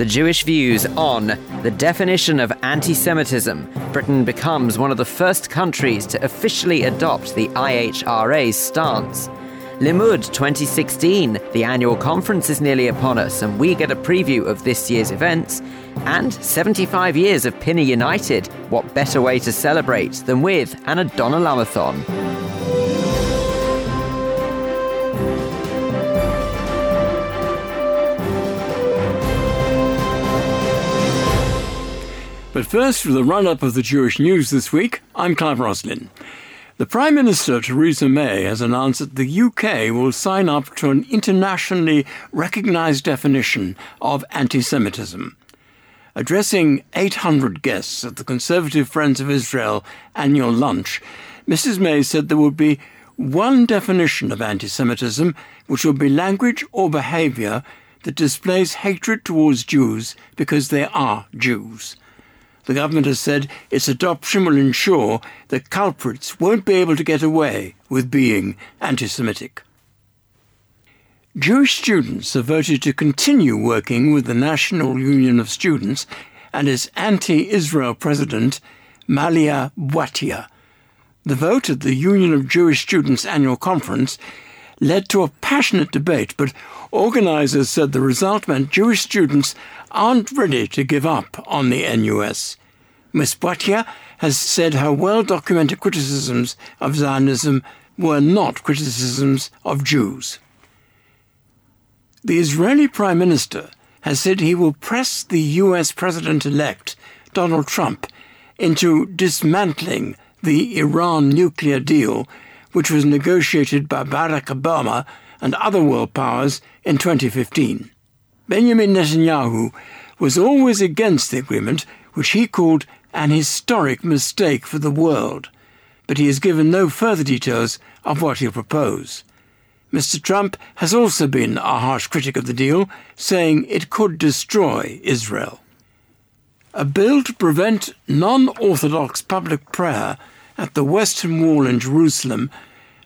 the Jewish views on the definition of anti Semitism. Britain becomes one of the first countries to officially adopt the IHRA's stance. Limmud 2016, the annual conference is nearly upon us, and we get a preview of this year's events. And 75 years of Pinner United. What better way to celebrate than with an Adonalamathon? But first, for the run up of the Jewish news this week, I'm Clive Roslin. The Prime Minister, Theresa May, has announced that the UK will sign up to an internationally recognised definition of anti Semitism. Addressing 800 guests at the Conservative Friends of Israel annual lunch, Mrs. May said there would be one definition of anti Semitism, which would be language or behaviour that displays hatred towards Jews because they are Jews. The government has said its adoption will ensure that culprits won't be able to get away with being anti Semitic. Jewish students have voted to continue working with the National Union of Students and its anti Israel president, Malia Bouattia. The vote at the Union of Jewish Students annual conference led to a passionate debate, but organisers said the result meant Jewish students aren't ready to give up on the NUS. Ms. Bouattia has said her well documented criticisms of Zionism were not criticisms of Jews. The Israeli Prime Minister has said he will press the US President elect, Donald Trump, into dismantling the Iran nuclear deal, which was negotiated by Barack Obama and other world powers in 2015. Benjamin Netanyahu was always against the agreement, which he called an historic mistake for the world, but he has given no further details of what he'll propose. Mr. Trump has also been a harsh critic of the deal, saying it could destroy Israel. A bill to prevent non Orthodox public prayer at the Western Wall in Jerusalem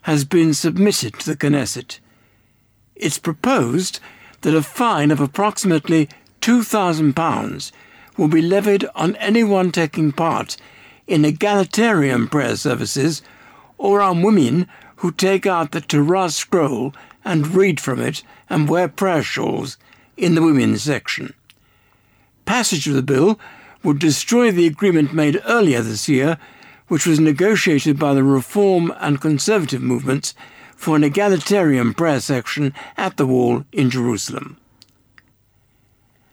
has been submitted to the Knesset. It's proposed that a fine of approximately £2,000 will be levied on anyone taking part in egalitarian prayer services or on women who take out the Torah scroll and read from it and wear prayer shawls in the women's section. Passage of the bill would destroy the agreement made earlier this year, which was negotiated by the Reform and Conservative movements for an egalitarian prayer section at the Wall in Jerusalem.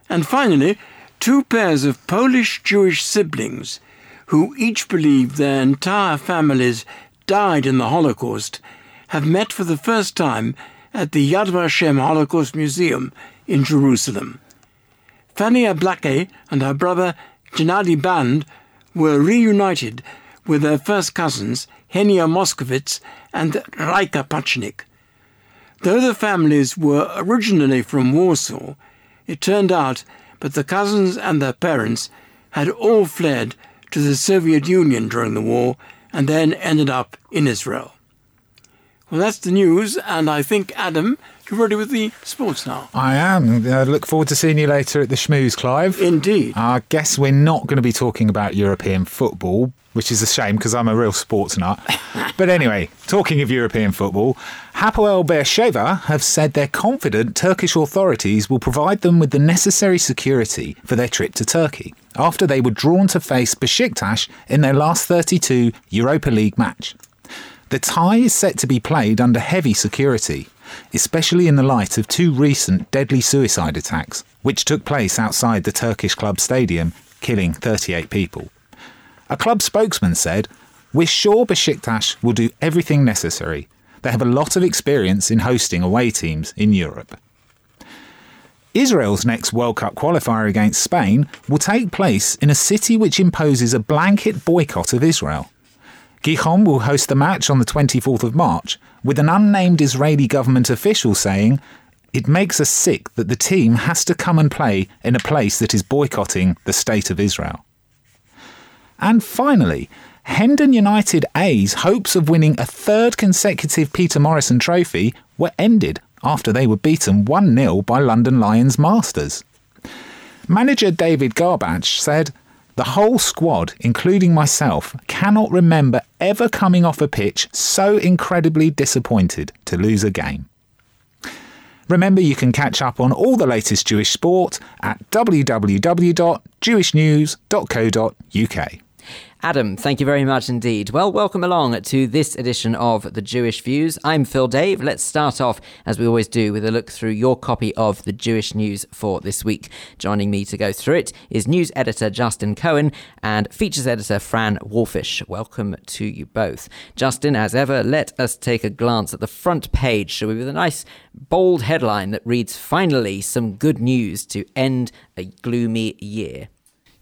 And finally, two pairs of Polish Jewish siblings who each believe their entire families died in the Holocaust have met for the first time at the Yad Vashem Holocaust Museum in Jerusalem. Fania Blake and her brother Gennady Band were reunited with their first cousins Henia Moskowitz and Raika Pachnik. Though the families were originally from Warsaw, it turned out that the cousins and their parents had all fled to the Soviet Union during the war and then ended up in Israel. Well, that's the news, and I think, Adam, you're ready with the sports now. I am. I look forward to seeing you later at the Schmooze, Clive. Indeed. I guess we're not going to be talking about European football, which is a shame because I'm a real sports nut. but anyway, talking of European football, Hapoel Beersheva have said they're confident Turkish authorities will provide them with the necessary security for their trip to Turkey after they were drawn to face Besiktas in their last 32 Europa League match. The tie is set to be played under heavy security, especially in the light of two recent deadly suicide attacks, which took place outside the Turkish club stadium, killing 38 people. A club spokesman said, We're sure Besiktas will do everything necessary. They have a lot of experience in hosting away teams in Europe. Israel's next World Cup qualifier against Spain will take place in a city which imposes a blanket boycott of Israel. Gijón will host the match on the 24th of March, with an unnamed Israeli government official saying, It makes us sick that the team has to come and play in a place that is boycotting the State of Israel. And finally, Hendon United A's hopes of winning a third consecutive Peter Morrison trophy were ended after they were beaten 1 0 by London Lions Masters. Manager David Garbach said, The whole squad, including myself, cannot remember ever coming off a pitch so incredibly disappointed to lose a game. Remember, you can catch up on all the latest Jewish sport at www.jewishnews.co.uk. Adam, thank you very much indeed. Well, welcome along to this edition of The Jewish Views. I'm Phil Dave. Let's start off, as we always do, with a look through your copy of the Jewish News for this week. Joining me to go through it is news editor Justin Cohen and features editor Fran Wolfisz. Welcome to you both. Justin, as ever, let us take a glance at the front page, shall we, with a nice bold headline that reads Finally, some good news to end a gloomy year.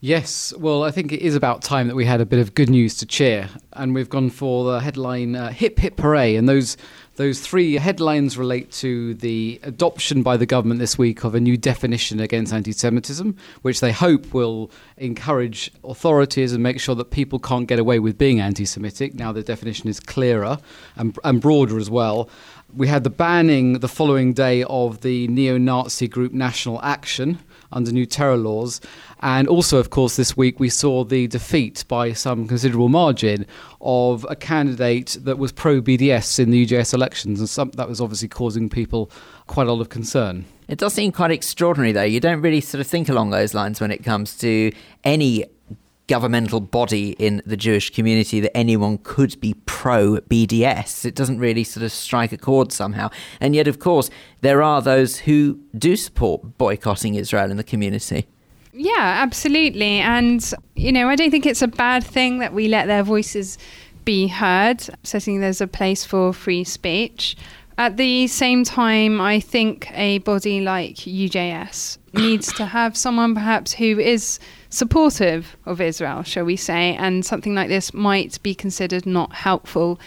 Yes, well, I think it is about time that we had a bit of good news to cheer, and we've gone for the headline uh, "Hip Hip Hooray!" And those those three headlines relate to the adoption by the government this week of a new definition against anti-Semitism, which they hope will encourage authorities and make sure that people can't get away with being anti-Semitic. Now the definition is clearer and, and broader as well. We had the banning the following day of the neo-Nazi group National Action under new terror laws. And also, of course, this week we saw the defeat by some considerable margin of a candidate that was pro BDS in the UJS elections. And some, that was obviously causing people quite a lot of concern. It does seem quite extraordinary, though. You don't really sort of think along those lines when it comes to any governmental body in the Jewish community that anyone could be pro BDS. It doesn't really sort of strike a chord somehow. And yet, of course, there are those who do support boycotting Israel in the community. Yeah, absolutely. And, you know, I don't think it's a bad thing that we let their voices be heard. Think there's a place for free speech. At the same time, I think a body like UJS needs to have someone perhaps who is supportive of Israel, shall we say, and something like this might be considered not helpful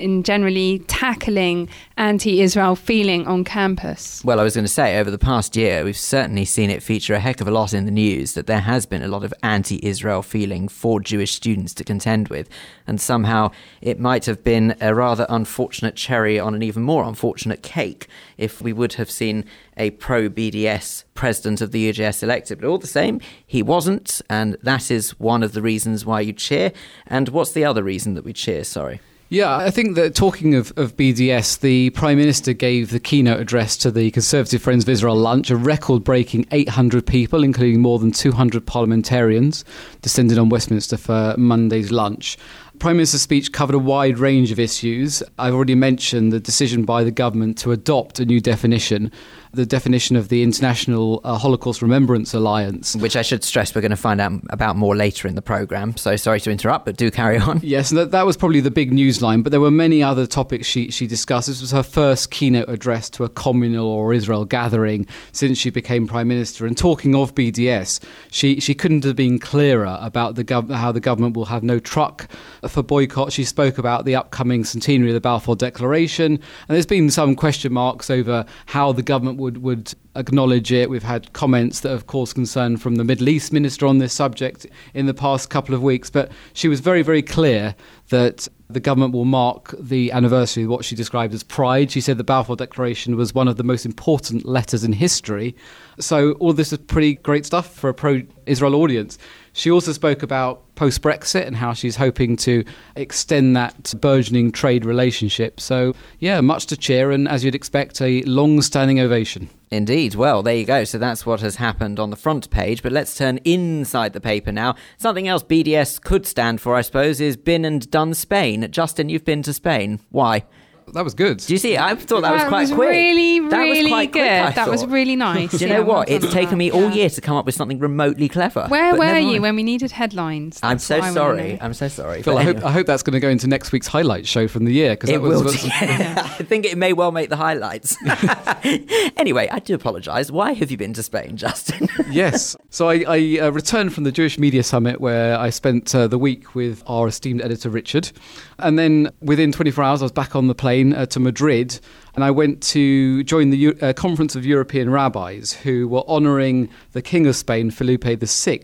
in generally tackling anti Israel feeling on campus? Well, I was going to say, over the past year, we've certainly seen it feature a heck of a lot in the news that there has been a lot of anti Israel feeling for Jewish students to contend with. And somehow it might have been a rather unfortunate cherry on an even more unfortunate cake if we would have seen a pro BDS president of the UJS elected. But all the same, he wasn't. And that is one of the reasons why you cheer. And what's the other reason that we cheer? Sorry. Yeah, I think that talking of, of BDS, the Prime Minister gave the keynote address to the Conservative Friends of Israel lunch, a record breaking 800 people, including more than 200 parliamentarians, descended on Westminster for Monday's lunch. Prime Minister's speech covered a wide range of issues. I've already mentioned the decision by the government to adopt a new definition the definition of the International uh, Holocaust Remembrance Alliance. Which I should stress we're going to find out about more later in the programme. So sorry to interrupt, but do carry on. Yes, that, that was probably the big news line, but there were many other topics she, she discussed. This was her first keynote address to a communal or Israel gathering since she became Prime Minister. And talking of BDS, she, she couldn't have been clearer about the gov- how the government will have no truck for boycott. She spoke about the upcoming centenary of the Balfour Declaration, and there's been some question marks over how the government would would acknowledge it. We've had comments that have caused concern from the Middle East minister on this subject in the past couple of weeks, but she was very, very clear that the government will mark the anniversary of what she described as pride. She said the Balfour Declaration was one of the most important letters in history. So all this is pretty great stuff for a pro-Israel audience. She also spoke about post Brexit and how she's hoping to extend that burgeoning trade relationship. So, yeah, much to cheer, and as you'd expect, a long standing ovation. Indeed. Well, there you go. So that's what has happened on the front page. But let's turn inside the paper now. Something else BDS could stand for, I suppose, is Been and Done Spain. Justin, you've been to Spain. Why? That was good. Do you see? I thought that, that was quite was quick. Really, that really was quite good. Quick, that was really nice. Do you yeah, know what? It's taken me all year to come up with something remotely clever. Where but were you when we needed headlines? I'm so what I wanna sorry. I'm so sorry. Phil, But I hope. I hope that's going to go into next week's highlight show from the year because It that was, will. was- I think it may well make the highlights. anyway, I do apologise. Why have you been to Spain, Justin? yes. So I, I uh, returned from the Jewish Media Summit where I spent uh, the week with our esteemed editor Richard, and then within 24 hours I was back on the plane uh, to Madrid, and I went to join the uh, Conference of European Rabbis who were honouring the King of Spain, Felipe VI,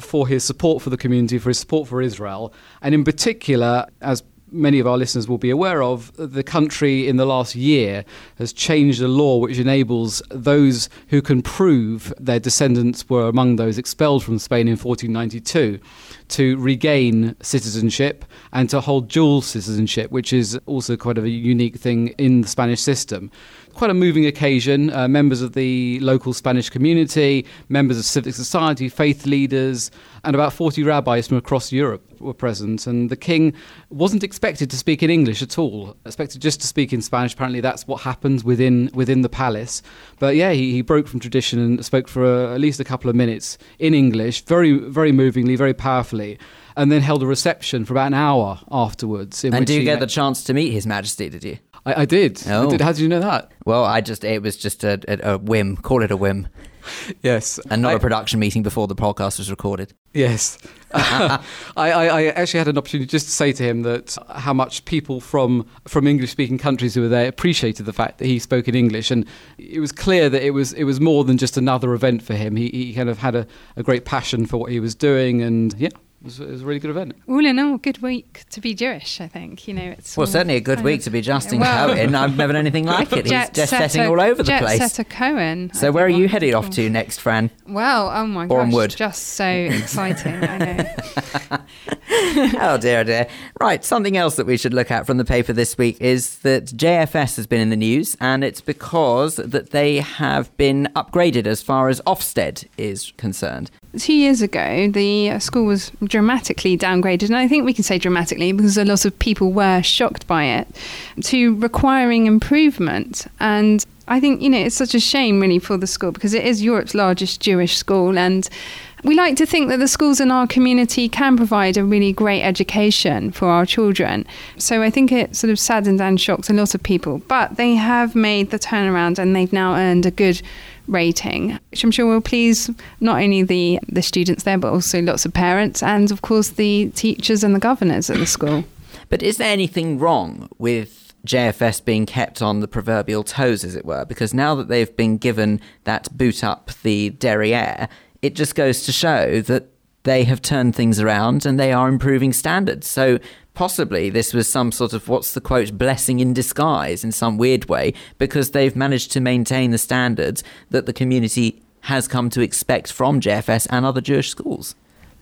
for his support for the community, for his support for Israel, and in particular as many of our listeners will be aware of, the country in the last year has changed a law which enables those who can prove their descendants were among those expelled from Spain in 1492 to regain citizenship and to hold dual citizenship, which is also quite a unique thing in the Spanish system quite a moving occasion. Uh, members of the local Spanish community, members of civic society, faith leaders, and about 40 rabbis from across Europe were present. And the king wasn't expected to speak in English at all, expected just to speak in Spanish. Apparently, that's what happens within within the palace. But yeah, he, he broke from tradition and spoke for uh, at least a couple of minutes in English, very, very movingly, very powerfully and then held a reception for about an hour afterwards. and do you get met- the chance to meet His Majesty? Did you? I, I did. Oh. I did. How did you know that? Well, I just it was just a, a, a whim. Call it a whim. Yes, and not I, a production meeting before the podcast was recorded. Yes, I, I, I, actually had an opportunity just to say to him that how much people from from English speaking countries who were there appreciated the fact that he spoke in English, and it was clear that it was it was more than just another event for him. He, he kind of had a, a great passion for what he was doing, and yeah, it was, it was, a really good event. All in all, good week to be Jewish. I think you know it's well certainly a good week to be Justin well, Cohen. I've never done anything like it. He's just setting all over the place. Setter Cohen. So where are you oh headed off to next, Fran? Well, oh my Boreham gosh, Wood. just so exciting. I know. oh dear, oh dear. Right, something else that we should look at from the paper this week is that JFS has been in the news, and it's because that they have been upgraded as far as Ofsted is concerned. Two years ago, the school was dramatically downgraded, and I think we can say dramatically because a lot of people were shocked by it, to requiring improvement. And I think, you know, it's such a shame really for the school because it is Europe's largest Jewish school and we like to think that the schools in our community can provide a really great education for our children. So I think it sort of saddened and shocked a lot of people. But they have made the turnaround and they've now earned a good rating, which I'm sure will please not only the, the students there, but also lots of parents and, of course, the teachers and the governors at the school. But is there anything wrong with JFS being kept on the proverbial toes, as it were? Because now that they've been given that boot up the derriere, it just goes to show that they have turned things around and they are improving standards. So possibly this was some sort of what's the quote blessing in disguise in some weird way because they've managed to maintain the standards that the community has come to expect from JFS and other Jewish schools.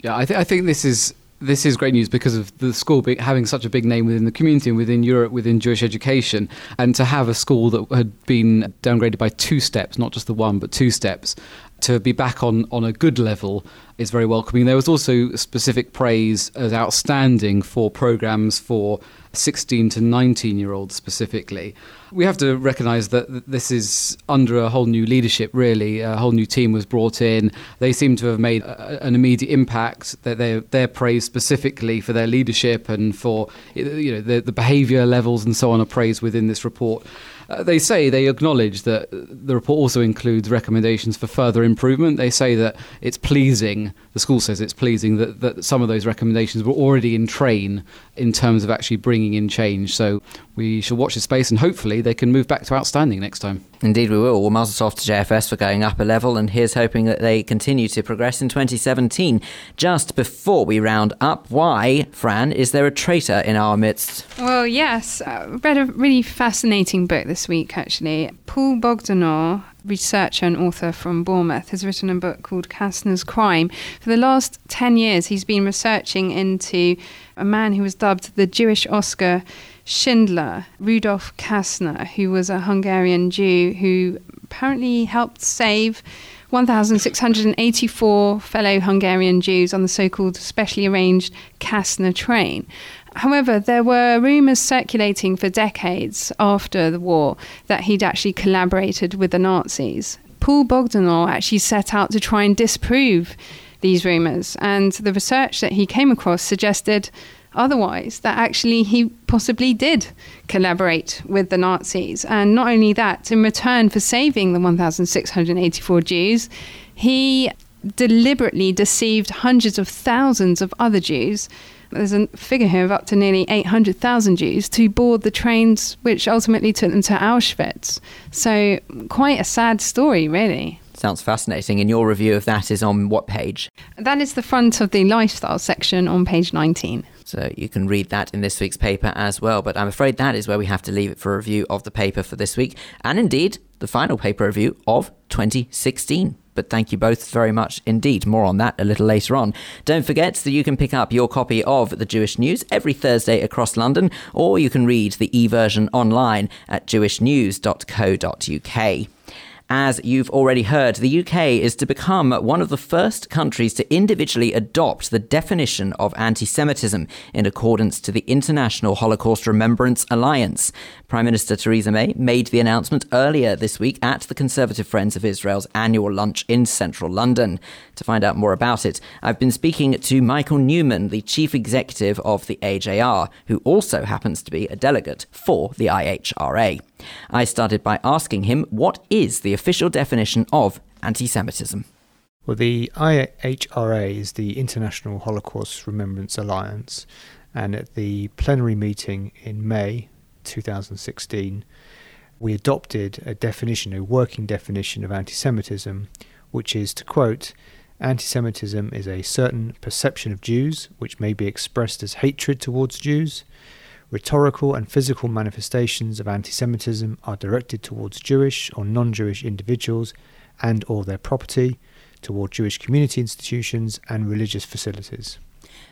Yeah, I, th- I think this is this is great news because of the school having such a big name within the community and within Europe, within Jewish education, and to have a school that had been downgraded by two steps, not just the one, but two steps, to be back on, on a good level is very welcoming. There was also specific praise as outstanding for programs for 16 to 19 year olds specifically. We have to recognise that this is under a whole new leadership, really. A whole new team was brought in. They seem to have made a, an immediate impact. That they're, they're praised specifically for their leadership and for you know the, the behaviour levels and so on are praised within this report. Uh, they say they acknowledge that the report also includes recommendations for further improvement. They say that it's pleasing, the school says it's pleasing that, that some of those recommendations were already in train in terms of actually bringing in change. So we shall watch this space and hopefully they can move back to outstanding next time. Indeed, we will. Well, mazel tov to JFS for going up a level, and here's hoping that they continue to progress in 2017. Just before we round up, why, Fran, is there a traitor in our midst? Well, yes. I uh, read a really fascinating book this week, actually. Paul Bogdanor, researcher and author from Bournemouth, has written a book called Kastner's Crime. For the last 10 years, he's been researching into a man who was dubbed the Jewish Oscar Schindler, Rudolf Kastner, who was a Hungarian Jew who apparently helped save 1,684 fellow Hungarian Jews on the so called specially arranged Kastner train. However, there were rumours circulating for decades after the war that he'd actually collaborated with the Nazis. Paul Bogdanor actually set out to try and disprove these rumours, and the research that he came across suggested otherwise, that actually he possibly did collaborate with the Nazis. And not only that, in return for saving the 1,684 Jews, he deliberately deceived hundreds of thousands of other Jews. There's a figure here of up to nearly 800,000 Jews to board the trains which ultimately took them to Auschwitz. So, quite a sad story, really. Sounds fascinating. And your review of that is on what page? That is the front of the lifestyle section on page 19. So you can read that in this week's paper as well. But I'm afraid that is where we have to leave it for a review of the paper for this week, and indeed the final paper review of 2016. But thank you both very much indeed. More on that a little later on. Don't forget that you can pick up your copy of the Jewish News every Thursday across London, or you can read the e version online at jewishnews.co.uk. As you've already heard, the UK is to become one of the first countries to individually adopt the definition of anti Semitism in accordance to the International Holocaust Remembrance Alliance. Prime Minister Theresa May made the announcement earlier this week at the Conservative Friends of Israel's annual lunch in central London. To find out more about it, I've been speaking to Michael Newman, the chief executive of the AJR, who also happens to be a delegate for the IHRA. I started by asking him what is the official definition of anti Semitism? Well, the IHRA is the International Holocaust Remembrance Alliance, and at the plenary meeting in May 2016, we adopted a definition, a working definition of anti Semitism, which is to quote, Anti Semitism is a certain perception of Jews which may be expressed as hatred towards Jews Rhetorical and physical manifestations of anti-Semitism are directed towards Jewish or non-Jewish individuals and or their property, toward Jewish community institutions and religious facilities.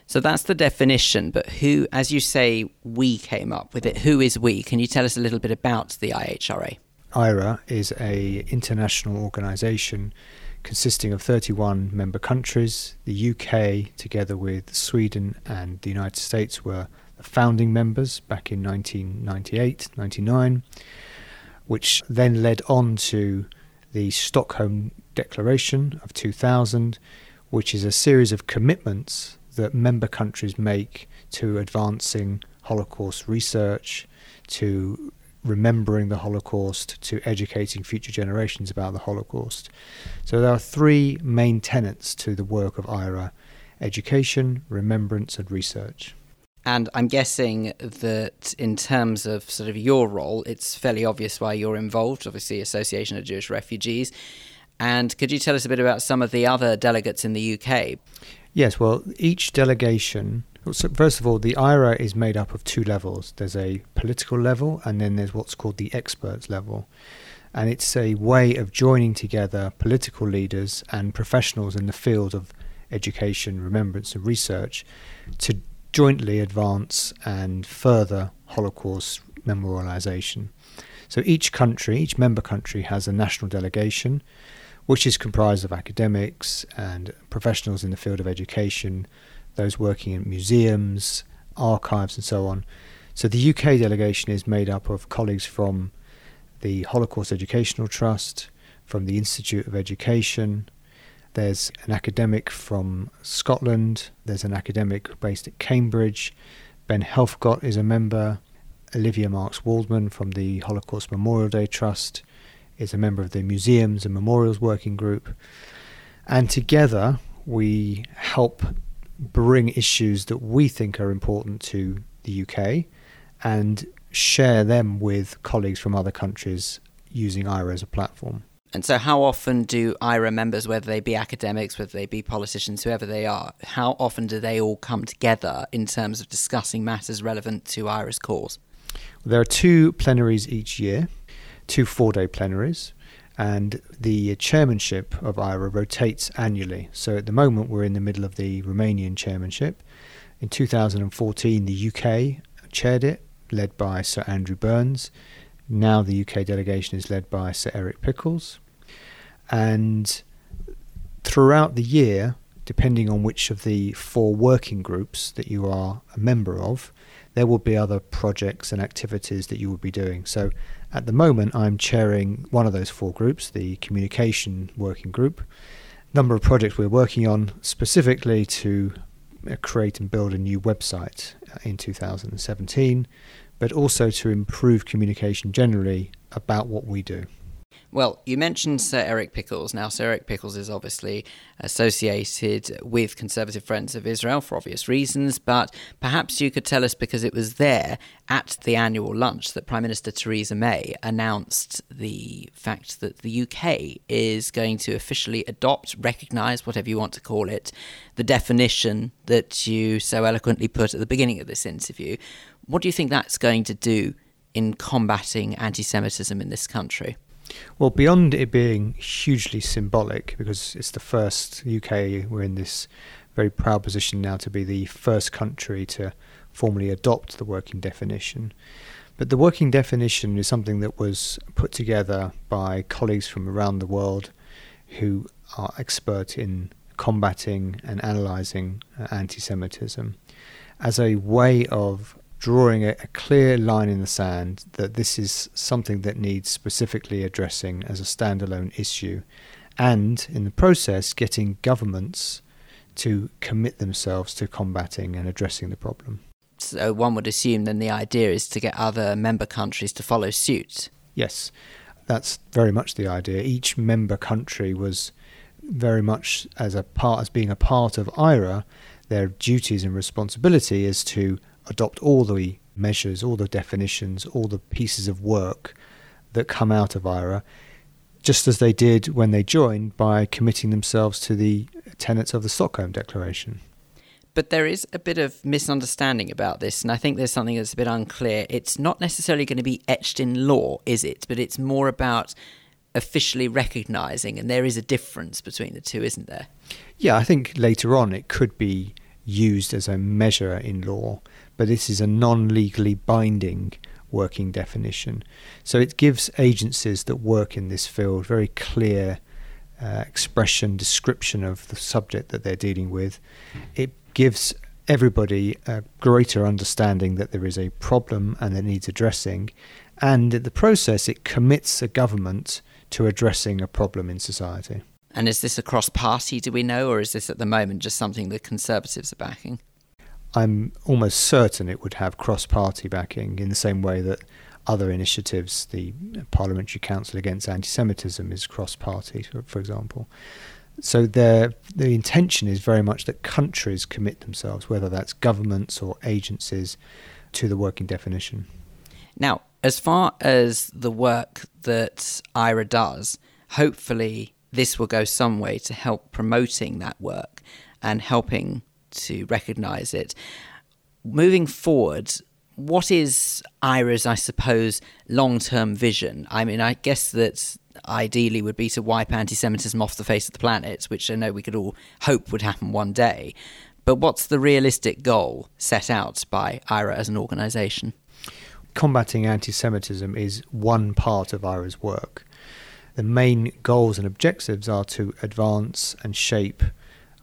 So that's the definition, but who, as you say, we came up with it. Who is we? Can you tell us a little bit about the IHRA? IHRA is a international organisation consisting of 31 member countries. The UK, together with Sweden and the United States, were founding members back in 1998 99, which then led on to the Stockholm Declaration of 2000, which is a series of commitments that member countries make to advancing Holocaust research, to remembering the Holocaust, to educating future generations about the Holocaust. So there are three main tenets to the work of IHRA education, remembrance, and research. And I'm guessing that in terms of sort of your role, it's fairly obvious why you're involved, obviously, Association of Jewish Refugees. And could you tell us a bit about some of the other delegates in the UK? Yes, well, each delegation, so first of all, the IHRA is made up of two levels there's a political level, and then there's what's called the experts level. And it's a way of joining together political leaders and professionals in the field of education, remembrance, and research to jointly advance and further Holocaust memorialization. So each country, each member country, has a national delegation, which is comprised of academics and professionals in the field of education, those working in museums, archives, and so on. So the UK delegation is made up of colleagues from the Holocaust Educational Trust, from the Institute of Education, there's an academic from Scotland. There's an academic based at Cambridge. Ben Helfgott is a member. Olivia Marks Woldman from the Holocaust Memorial Day Trust is a member of the Museums and Memorials Working Group. And together we help bring issues that we think are important to the UK and share them with colleagues from other countries using IHRA as a platform. And so, how often do IHRA members, whether they be academics, whether they be politicians, whoever they are, how often do they all come together in terms of discussing matters relevant to IHRA's cause? There are two plenaries each year, two four day plenaries, and the chairmanship of IHRA rotates annually. So, at the moment, we're in the middle of the Romanian chairmanship. In 2014, the UK chaired it, led by Sir Andrew Burns. Now, the UK delegation is led by Sir Eric Pickles. And throughout the year, depending on which of the four working groups that you are a member of, there will be other projects and activities that you will be doing. So at the moment, I'm chairing one of those four groups, the communication working group. Number of projects we're working on specifically to uh, create and build a new website uh, in 2017, but also to improve communication generally about what we do. Well, you mentioned Sir Eric Pickles. Now, Sir Eric Pickles is obviously associated with Conservative Friends of Israel for obvious reasons, but perhaps you could tell us because it was there at the annual lunch that Prime Minister Theresa May announced the fact that the UK is going to officially adopt, recognise, whatever you want to call it, the definition that you so eloquently put at the beginning of this interview. What do you think that's going to do in combating anti Semitism in this country? Well, beyond it being hugely symbolic, because it's the first UK, we're in this very proud position now to be the first country to formally adopt the working definition. But the working definition is something that was put together by colleagues from around the world who are expert in combating and analysing uh, anti Semitism as a way of drawing a, a, clear line in the sand that this is something that needs specifically addressing as a standalone issue, and in the process, getting governments to commit themselves to combating and addressing the problem. So, one would assume then the idea is to get other member countries to follow suit. Yes, that's very much the idea. Each member country was very much as a part as being a part of IHRA, their duties and responsibility is to adopt all the measures, all the definitions, all the pieces of work that come out of IHRA, just as they did when they joined by committing themselves to the tenets of the Stockholm Declaration. But there is a bit of misunderstanding about this, and I think there's something that's a bit unclear. It's not necessarily going to be etched in law, is it? But it's more about officially recognising, and there is a difference between the two, isn't there? Yeah, I think later on it could be used as a measure in law but this is a non legally binding working definition. So it gives agencies that work in this field very clear uh, expression, description of the subject that they're dealing with. It gives everybody a greater understanding that there is a problem and that needs addressing. And in the process, it commits a government to addressing a problem in society. And is this across party, do we know, or is this at the moment just something the Conservatives are backing? I'm almost certain it would have cross party backing in the same way that other initiatives, the Parliamentary Council Against Anti Semitism, is cross party, for example. So the intention is very much that countries commit themselves, whether that's governments or agencies, to the working definition. Now, as far as the work that IHRA does, hopefully this will go some way to help promoting that work and helping to recognise it. Moving forward, what is IHRA's, I suppose, long term vision? I mean, I guess that ideally would be to wipe anti Semitism off the face of the planet, which I know we could all hope would happen one day. But what's the realistic goal set out by IHRA as an organisation? Combating anti Semitism is one part of IHRA's work. The main goals and objectives are to advance and shape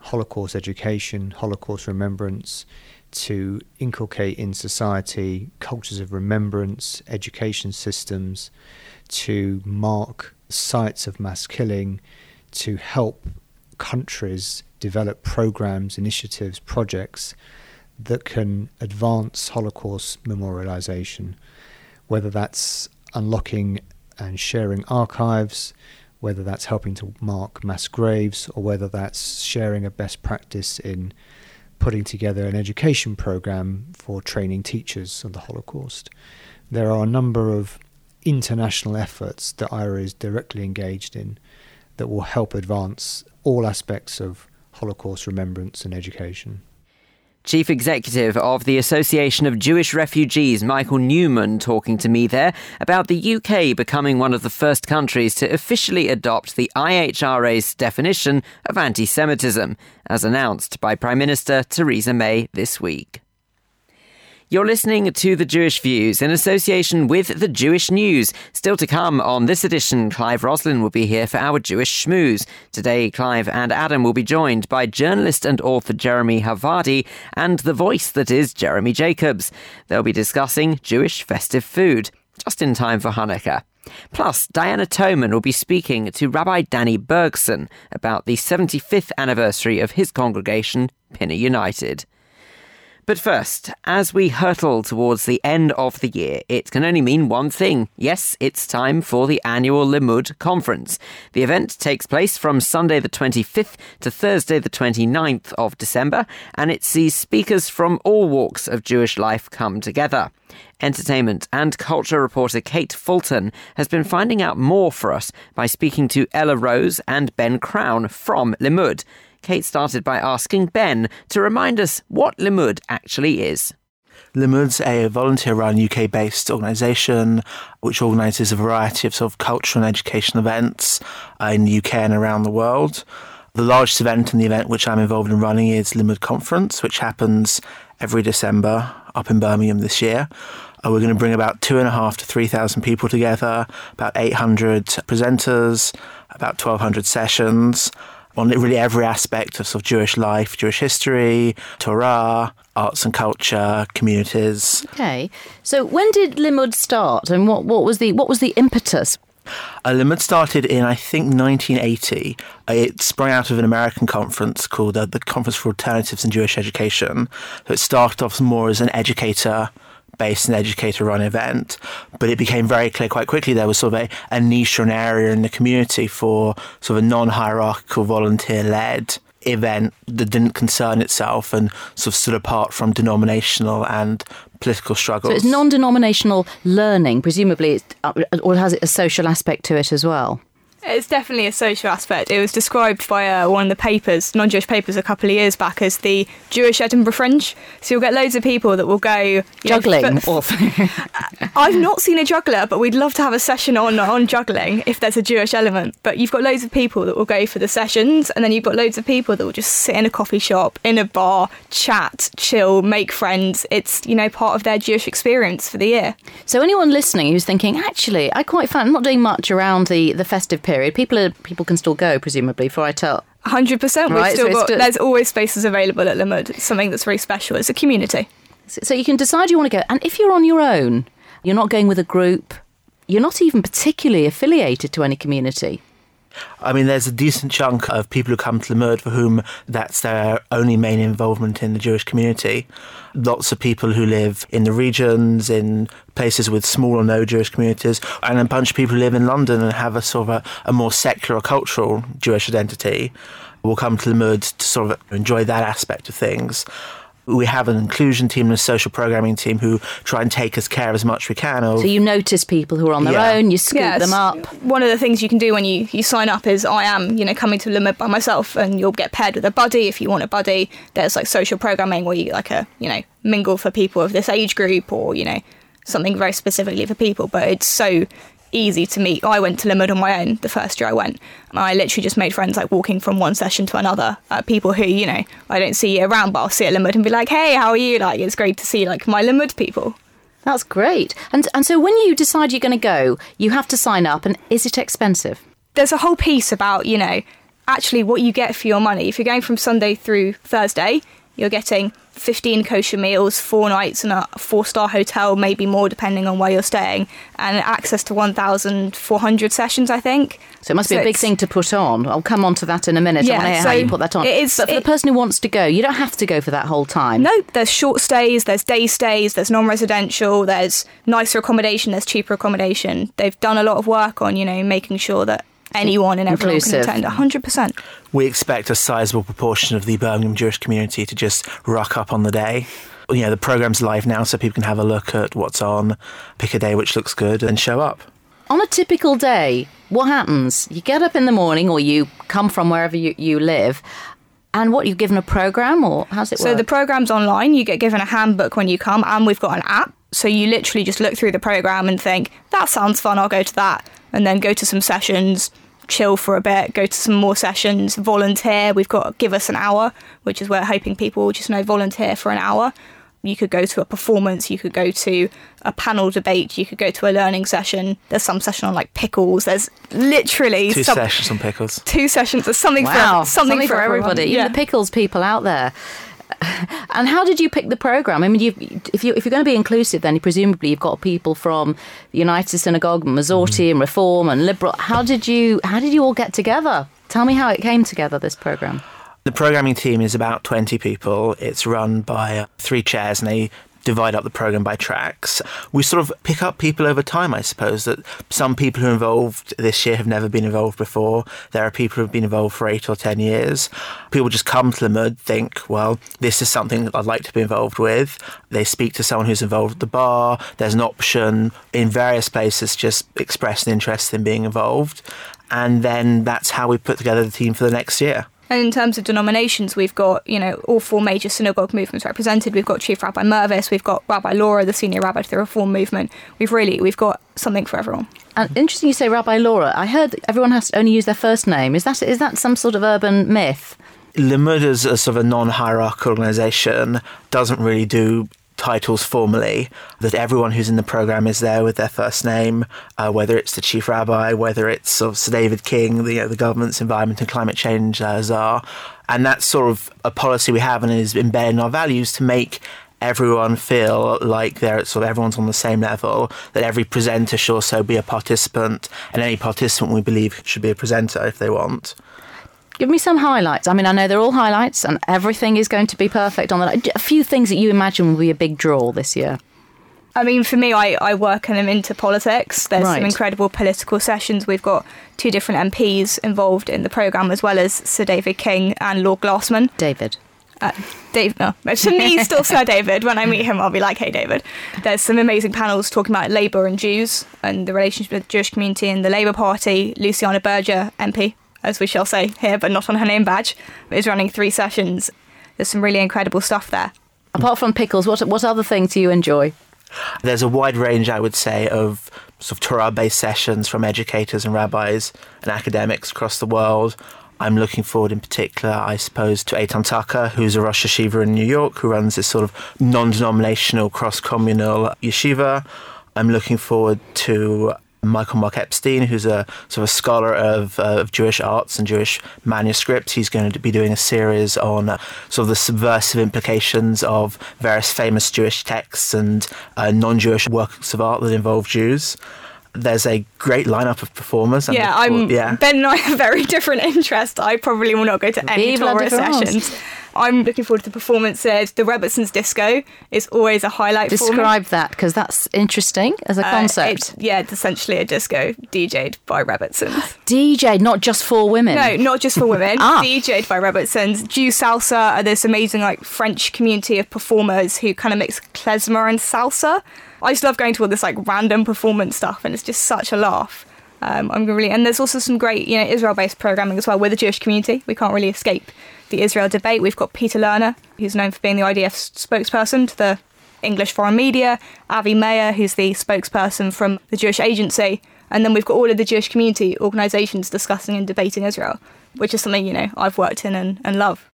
Holocaust education, Holocaust remembrance, to inculcate in society cultures of remembrance, education systems, to mark sites of mass killing, to help countries develop programs, initiatives, projects that can advance Holocaust memorialization, whether that's unlocking and sharing archives, whether that's helping to mark mass graves or whether that's sharing a best practice in putting together an education program for training teachers on the Holocaust. There are a number of international efforts that IHRA is directly engaged in that will help advance all aspects of Holocaust remembrance and education. Chief Executive of the Association of Jewish Refugees, Michael Newman, talking to me there about the UK becoming one of the first countries to officially adopt the IHRA's definition of anti Semitism, as announced by Prime Minister Theresa May this week. You're listening to The Jewish Views in association with The Jewish News. Still to come on this edition, Clive Roslin will be here for our Jewish Schmooze. Today, Clive and Adam will be joined by journalist and author Jeremy Havardi and the voice that is Jeremy Jacobs. They'll be discussing Jewish festive food, just in time for Hanukkah. Plus, Diana Toman will be speaking to Rabbi Danny Bergson about the 75th anniversary of his congregation, Pinner United. But first, as we hurtle towards the end of the year, it can only mean one thing. Yes, it's time for the annual Limmud conference. The event takes place from Sunday the 25th to Thursday the 29th of December, and it sees speakers from all walks of Jewish life come together. Entertainment and culture reporter Kate Fulton has been finding out more for us by speaking to Ella Rose and Ben Crown from Limmud. Kate started by asking Ben to remind us what Limmud actually is. Limmud's a volunteer run UK based organisation which organises a variety of sort of cultural and education events uh, in the UK and around the world. The largest event in the event which I'm involved in running is Limmud Conference, which happens every December up in Birmingham this year. Uh, we're going to bring about two and a half to 3,000 people together, about 800 presenters, about 1,200 sessions on really every aspect of sort of Jewish life, Jewish history, Torah, arts and culture, communities. Okay, so when did Limmud start, and what, what was the what was the impetus? Uh, Limmud started in, I think, 1980. Uh, it sprang out of an American conference called uh, the Conference for Alternatives in Jewish Education. So it started off more as an educator based and educator run event, but it became very clear quite quickly there was sort of a, a niche or an area in the community for sort of a non hierarchical, volunteer led event that didn't concern itself and sort of stood apart from denominational and political struggles. So it's non denominational learning, presumably, it's, uh, or has it a social aspect to it as well? It's definitely a social aspect. It was described by uh, one of the papers, non-Jewish papers, a couple of years back as the Jewish Edinburgh Fringe. So you'll get loads of people that will go juggling. Know, f- I've not seen a juggler, but we'd love to have a session on on juggling if there's a Jewish element. But you've got loads of people that will go for the sessions, and then you've got loads of people that will just sit in a coffee shop, in a bar, chat, chill, make friends. It's you know part of their Jewish experience for the year. So anyone listening who's thinking, actually, I quite find I'm not doing much around the the festive period period, people are, people can still go, presumably, for I tell. Hundred percent. We've still so got. Still... There's always spaces available at Limmud. It's something that's very special. It's a community. So you can decide you want to go, and if you're on your own, you're not going with a group. You're not even particularly affiliated to any community. I mean, there's a decent chunk of people who come to Limmud for whom that's their only main involvement in the Jewish community. Lots of people who live in the regions, in places with small or no Jewish communities, and a bunch of people who live in London and have a sort of a, a more secular cultural Jewish identity will come to Limmud to sort of enjoy that aspect of things we have an inclusion team and a social programming team who try and take as care as much we can of. So you notice people who are on their yeah. own, you scoop yes. them up. One of the things you can do when you, you sign up is I am, you know, coming to Limmud by myself and you'll get paired with a buddy if you want a buddy. There's like social programming where you like a, you know, mingle for people of this age group or, you know, something very specifically for people. But it's so easy to meet. I went to Limmud on my own the first year I went. I literally just made friends like walking from one session to another. Uh, people who, you know, I don't see year round, but I'll see at Limmud and be like, hey, how are you? Like, it's great to see like my Limmud people. That's great. And, and so when you decide you're going to go, you have to sign up. And is it expensive? There's a whole piece about, you know, actually what you get for your money. If you're going from Sunday through Thursday, you're getting 15 kosher meals, four nights in a four star hotel, maybe more depending on where you're staying, and access to 1,400 sessions, I think. So it must so be a big thing to put on. I'll come on to that in a minute. Yeah, I want to hear so how you put that on. It is, but for it, the person who wants to go, you don't have to go for that whole time. No, there's short stays, there's day stays, there's non residential, there's nicer accommodation, there's cheaper accommodation. They've done a lot of work on, you know, making sure that anyone and everyone Inclusive. can attend 100%. We expect a sizable proportion of the Birmingham Jewish community to just rock up on the day. You know, the program's live now, so people can have a look at what's on, pick a day which looks good, and show up. On a typical day, what happens? You get up in the morning, or you come from wherever you, you live, and what, you're given a programme, or how's it so work? So the program's online, you get given a handbook when you come, and we've got an app. So you literally just look through the programme and think, that sounds fun, I'll go to that. And then go to some sessions, chill for a bit, go to some more sessions, volunteer. We've got give us an hour, which is we're hoping people just know volunteer for an hour. You could go to a performance, you could go to a panel debate, you could go to a learning session. There's some session on like pickles. There's literally two some, sessions on pickles. Two sessions. There's something wow. for something, something for, for everybody. Even the pickles people out there. and how did you pick the program? I mean, if you if you're going to be inclusive, then presumably you've got people from the United Synagogue, Masorti, mm. and Reform, and Liberal. How did you how did you all get together? Tell me how it came together. This program. The programming team is about 20 people. It's run by three chairs and they divide up the program by tracks. We sort of pick up people over time, I suppose, that some people who are involved this year have never been involved before. There are people who have been involved for eight or ten years. People just come to Limmud, think, well, this is something that I'd like to be involved with. They speak to someone who's involved at the bar. There's an option in various places just express an interest in being involved. And then that's how we put together the team for the next year. And in terms of denominations, we've got, you know, all four major synagogue movements represented. We've got Chief Rabbi Mirvis, we've got Rabbi Laura, the senior rabbi to the Reform movement. We've really, we've got something for everyone. And interesting you say Rabbi Laura. I heard everyone has to only use their first name. Is that is that some sort of urban myth? Limmud as a sort of a non-hierarchical organisation doesn't really do titles formally, that everyone who's in the program is there with their first name, uh, whether it's the chief rabbi, whether it's sort of Sir David King, the, you know, the government's environment and climate change uh, czar. And that's sort of a policy we have and is embedded in our values to make everyone feel like they're sort of everyone's on the same level, that every presenter should also be a participant, and any participant we believe should be a presenter if they want. Give me some highlights. I mean, I know they're all highlights, and everything is going to be perfect on the. A few things that you imagine will be a big draw this year. I mean, for me, I, I work and I'm into politics. There's Right. some incredible political sessions. We've got two different MPs involved in the programme, as well as Sir David King and Lord Glasman. David. Uh, Dave, no, to me, he's still Sir David. When I meet him, I'll be like, hey, David. There's some amazing panels talking about Labour and Jews and the relationship with the Jewish community and the Labour Party. Luciana Berger, MP, as we shall say here, but not on her name badge, is running three sessions. There's some really incredible stuff there. Apart from pickles, what what other things do you enjoy? There's a wide range, I would say, of sort of Torah-based sessions from educators and rabbis and academics across the world. I'm looking forward, in particular, I suppose, to Eitan Tucker, who's a Rosh Yeshiva in New York, who runs this sort of non-denominational, cross-communal yeshiva. I'm looking forward to Michael Mark Epstein, who's a sort of a scholar of, uh, of Jewish arts and Jewish manuscripts. He's going to be doing a series on uh, sort of the subversive implications of various famous Jewish texts and uh, non-Jewish works of art that involve Jews. There's a great lineup of performers. I'm yeah, looking I'm. yeah. Ben and I have very different interests. I probably will not go to any Vive la Torah différence. sessions. I'm looking forward to the performances. The Rebbitzins' disco is always a highlight for me. Describe that because that's interesting as a Uh, concept. it's- yeah, it's essentially a disco DJ'd by Rebbitzins. DJ, not just for women. No, not just for women. Ah. DJ'd by Rebbitzins'. Jew salsa are this amazing like French community of performers who kind of mix klezmer and salsa. I just love going to all this like random performance stuff, and it's just such a laugh. Um, I'm really, and there's also some great, you know, Israel-based programming as well with the Jewish community. We can't really escape the Israel debate. We've got Peter Lerner, who's known for being the IDF spokesperson to the English foreign media, Avi Mayer, who's the spokesperson from the Jewish Agency, and then we've got all of the Jewish community organisations discussing and debating Israel, which is something, you know, I've worked in and, and love.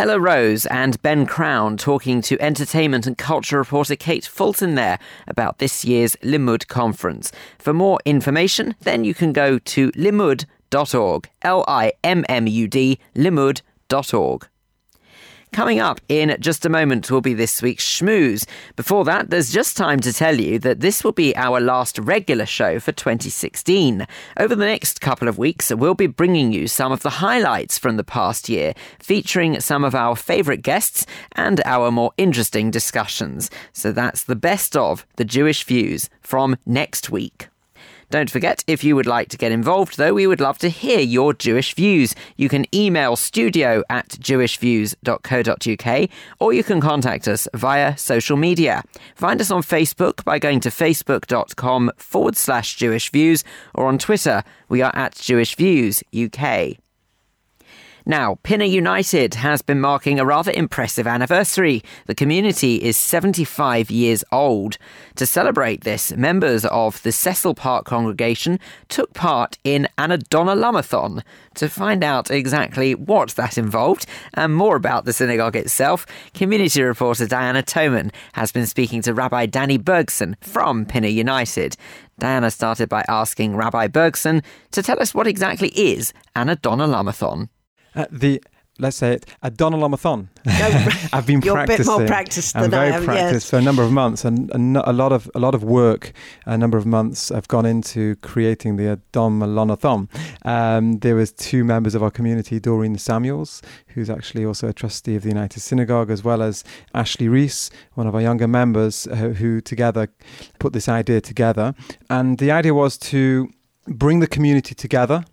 Ella Rose and Ben Crown talking to entertainment and culture reporter Kate Fulton there about this year's Limmud conference. For more information, then you can go to limmud.org. L I M M U D, limmud.org. Coming up in just a moment will be this week's schmooze. Before that, there's just time to tell you that this will be our last regular show for 2016. Over the next couple of weeks, we'll be bringing you some of the highlights from the past year, featuring some of our favourite guests and our more interesting discussions. So that's the best of the Jewish views from next week. Don't forget, if you would like to get involved, though, we would love to hear your Jewish views. You can email studio at jewishviews.co.uk or you can contact us via social media. Find us on Facebook by going to facebook.com forward slash Jewish Views or on Twitter, we are at Jewish Views UK. Now, Pinner United has been marking a rather impressive anniversary. The community is 75 years old. To celebrate this, members of the Cecil Park congregation took part in an Adonalamathon. To find out exactly what that involved and more about the synagogue itself, community reporter Diana Toman has been speaking to Rabbi Danny Bergson from Pinner United. Diana started by asking Rabbi Bergson to tell us what exactly is an Adonalamathon. Uh, the let's say it, a Donalomathon. I've been You're a bit more practiced than I'm than I very am, practiced yes. for a number of months, and a, a lot of a lot of work, a number of months have gone into creating the Donalomathon. Um, there was two members of our community, Doreen Samuels, who's actually also a trustee of the United Synagogue, as well as Ashley Reese, one of our younger members, uh, who together put this idea together. And the idea was to bring the community together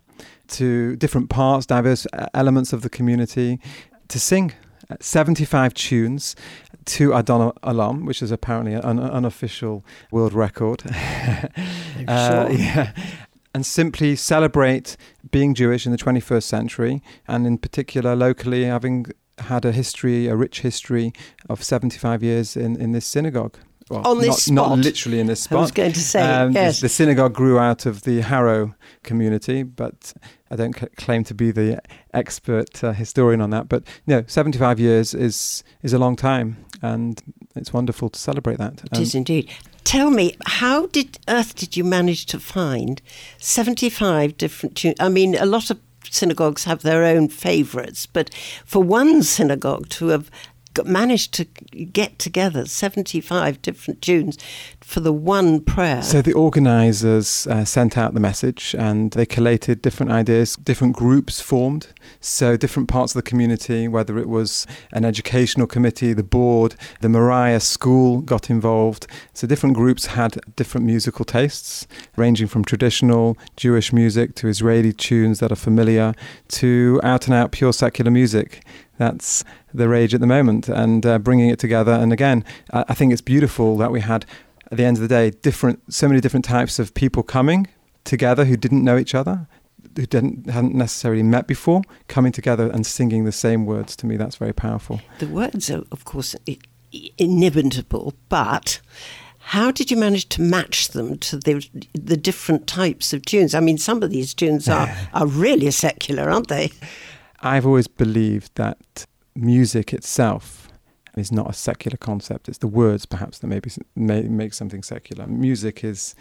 to different parts, diverse uh, elements of the community, to sing uh, 75 tunes to Adon Olam, which is apparently an unofficial world record. Uh, yeah. And simply celebrate being Jewish in the 21st century, and in particular, locally, having had a history, a rich history of 75 years in, in this synagogue. Well, On this not, spot. Not literally in this spot. I was going to say, Um, the- yes. The, synagogue grew out of the Harrow community, but I don't c- claim to be the expert uh, historian on that. But no, 75 years is is a long time, and it's wonderful to celebrate that. It is indeed. Tell me, how did earth did you manage to find seventy-five different tunes? I mean, a lot of synagogues have their own favourites, but for one synagogue to have managed to get together seventy-five different tunes for the one prayer. So the organisers uh, sent out the message, and they collated different ideas. Different groups formed. So different parts of the community, whether it was an educational committee, the board, the Moriah School got involved. So different groups had different musical tastes, ranging from traditional Jewish music to Israeli tunes that are familiar to out and out pure secular music. That's the rage at the moment, and uh, bringing it together. And again, I I think it's beautiful that we had at the end of the day, different so many different types of people coming together who didn't know each other, who didn't hadn't necessarily met before, coming together and singing the same words. To me, that's very powerful. the words are, of course, inimitable, but how did you manage to match them to the the different types of tunes? I mean, some of these tunes are, are really secular, aren't they? I've always believed that music itself is not a secular concept. It's the words, perhaps, that maybe may make something secular. Music is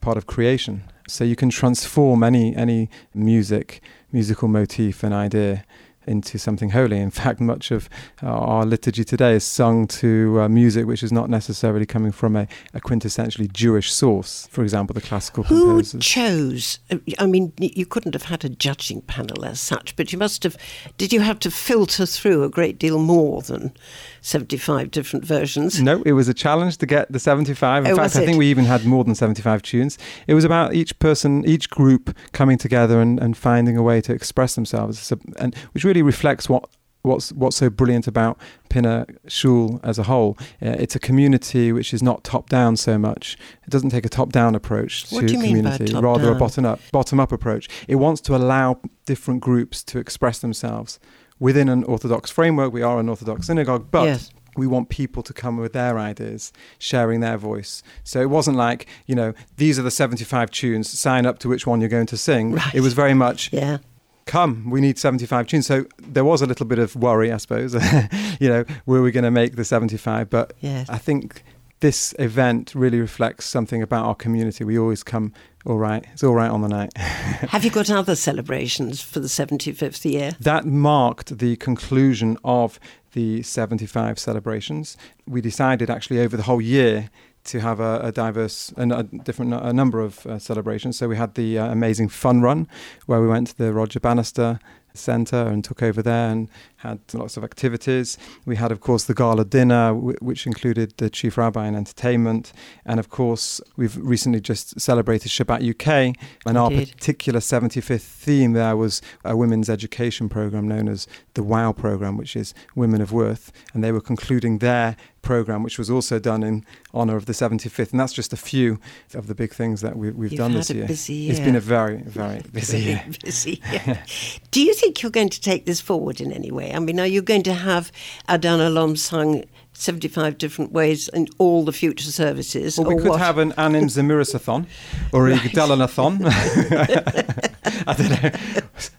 part of creation, so you can transform any any music, musical motif, and idea into something holy. In fact, much of uh, our liturgy today is sung to uh, music which is not necessarily coming from a, a quintessentially Jewish source. For example, the classical Who composers. chose? I mean, you couldn't have had a judging panel as such, but you must have. Did you have to filter through a great deal more than seventy-five different versions? No, it was a challenge to get the 75. In Oh, fact, I think we even had more than 75 tunes. It was about each person, each group coming together and, and finding a way to express themselves, and which really reflects what. What's what's so brilliant about Pinner Shul as a whole? Uh, it's a community which is not top down so much. It doesn't take a top down approach to do you mean by community, rather a bottom up bottom up approach. It wants to allow different groups to express themselves within an orthodox framework. We are an orthodox synagogue, but Yes. we want people to come with their ideas, sharing their voice. So it wasn't like, you know, these are the 75 tunes, sign up to which one you're going to sing. Right. It was very much, Yeah. come, we need 75 tunes. So there was a little bit of worry, I suppose, you know, were we going to make the 75? But Yes. I think this event really reflects something about our community. We always come all right. It's all right on the night. Have you got other celebrations for the seventy-fifth year? That marked the conclusion of the 75 celebrations. We decided actually over the whole year to have a, a diverse and a different a number of uh, celebrations. So we had the uh, amazing fun run where we went to the Roger Bannister Centre and took over there and had lots of activities. We had, of course, the gala dinner, w- which included the chief rabbi and entertainment. And of course, we've recently just celebrated Shabbat UK. And our particular 75th theme there was a women's education program known as the WOW program, which is Women of Worth. And they were concluding their program, which was also done in honour of the 75th. And that's just a few of the big things that we, we've You've done this year. busy It's year. been a very, very busy year. busy year. Do you think you're going to take this forward in any way? I mean, are you going to have Adana Alom sung 75 different ways in all the future services? Well, we or could what? have an Anim Zamirasathon or a. Gdalanathon. I don't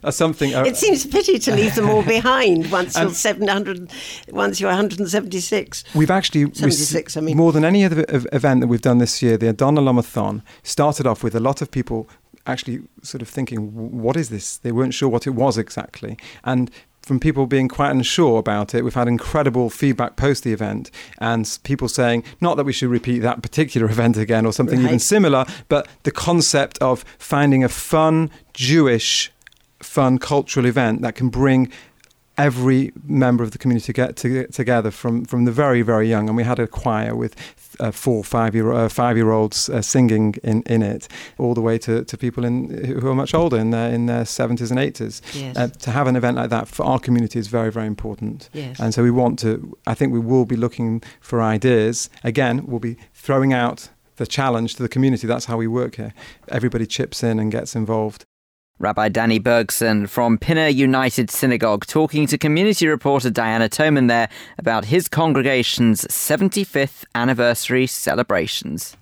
know. Something. uh, It seems a pity to leave them all behind once you're 700, once you're 176. We've actually rec- 76, I mean. more than any other event that we've done this year. The Adana Lomathon started off with a lot of people actually sort of thinking, "What is this?" They weren't sure what it was exactly, and from people being quite unsure about it. We've had incredible feedback post the event, and people saying not that we should repeat that particular event again or something even similar, but the concept of finding a fun Jewish, fun cultural event that can bring every member of the community to get to, together from, from the very very young and we had a choir with uh, four five year uh, five year olds uh, singing in, in it all the way to, to people in who are much older in their in their 70s and 80s Yes. uh, to have an event like that for our community is very very important. Yes. and so we want to I think we will be looking for ideas. Again we'll be throwing out the challenge to the community. That's how we work here. Everybody chips in and gets involved Rabbi Danny Bergson from Pinner United Synagogue talking to community reporter Diana Toman there about his congregation's 75th anniversary celebrations.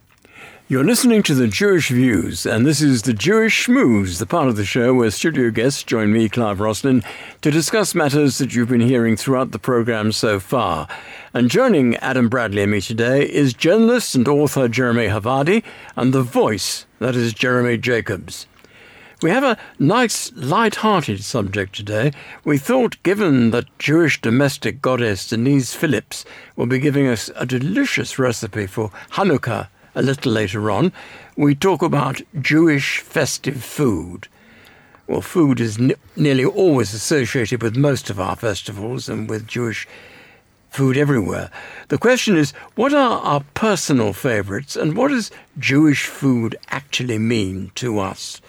You're listening to the Jewish Views, and this is the Jewish Schmooze, the part of the show where studio guests join me, Clive Roslin, to discuss matters that you've been hearing throughout the programme so far. And joining Adam Bradley and me today is journalist and author Jeremy Havardi and the voice, that is Jeremy Jacobs. We have a nice, light-hearted subject today. We thought, given that Jewish domestic goddess Denise Phillips will be giving us a delicious recipe for Hanukkah a little later on, we talk about Jewish festive food. Well, food is n- nearly always associated with most of our festivals and with Jewish food everywhere. The question is, what are our personal favourites and what does Jewish food actually mean to us?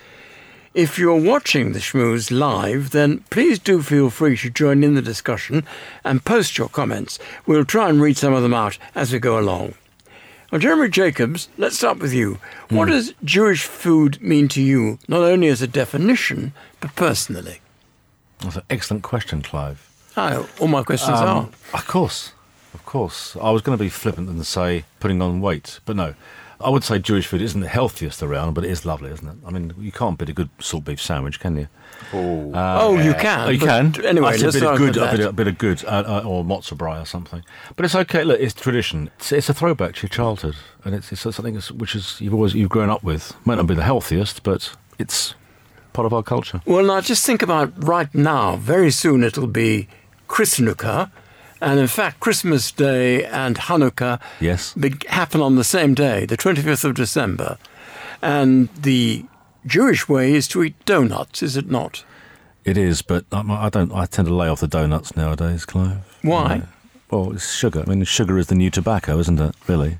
If you're watching the Schmooze live, then please do feel free to join in the discussion and post your comments. We'll try and read some of them out as we go along. Well, Jeremy Jacobs, let's start with you. What does Jewish food mean to you, not only as a definition, but personally? That's an excellent question, Clive. Oh, all my questions Um, are. Of course, of course. I was going to be flippant and say putting on weight, but no. I would say Jewish food isn't the healthiest around, but it is lovely, isn't it? I mean, you can't beat a good salt beef sandwich, can you? Oh, Oh, you can, Oh, you but can. anyway, I said a bit of good, a bit, that. of, bit of good, uh, uh, or matzo brie or something. But it's okay. Look, it's tradition. It's, it's a throwback to your childhood, and it's, it's something which is you've always you've grown up with. Might not be the healthiest, but it's part of our culture. Well, now just think about right now. Very soon it'll be Christnukkah, and in fact, Christmas Day and Hanukkah Yes. happen on the same day, the 25th of December. And the Jewish way is to eat donuts, is it not? It is, but I, don't. I tend to lay off the donuts nowadays, Clive. Why? Well, it's sugar. I mean, sugar is the new tobacco, isn't it? Really.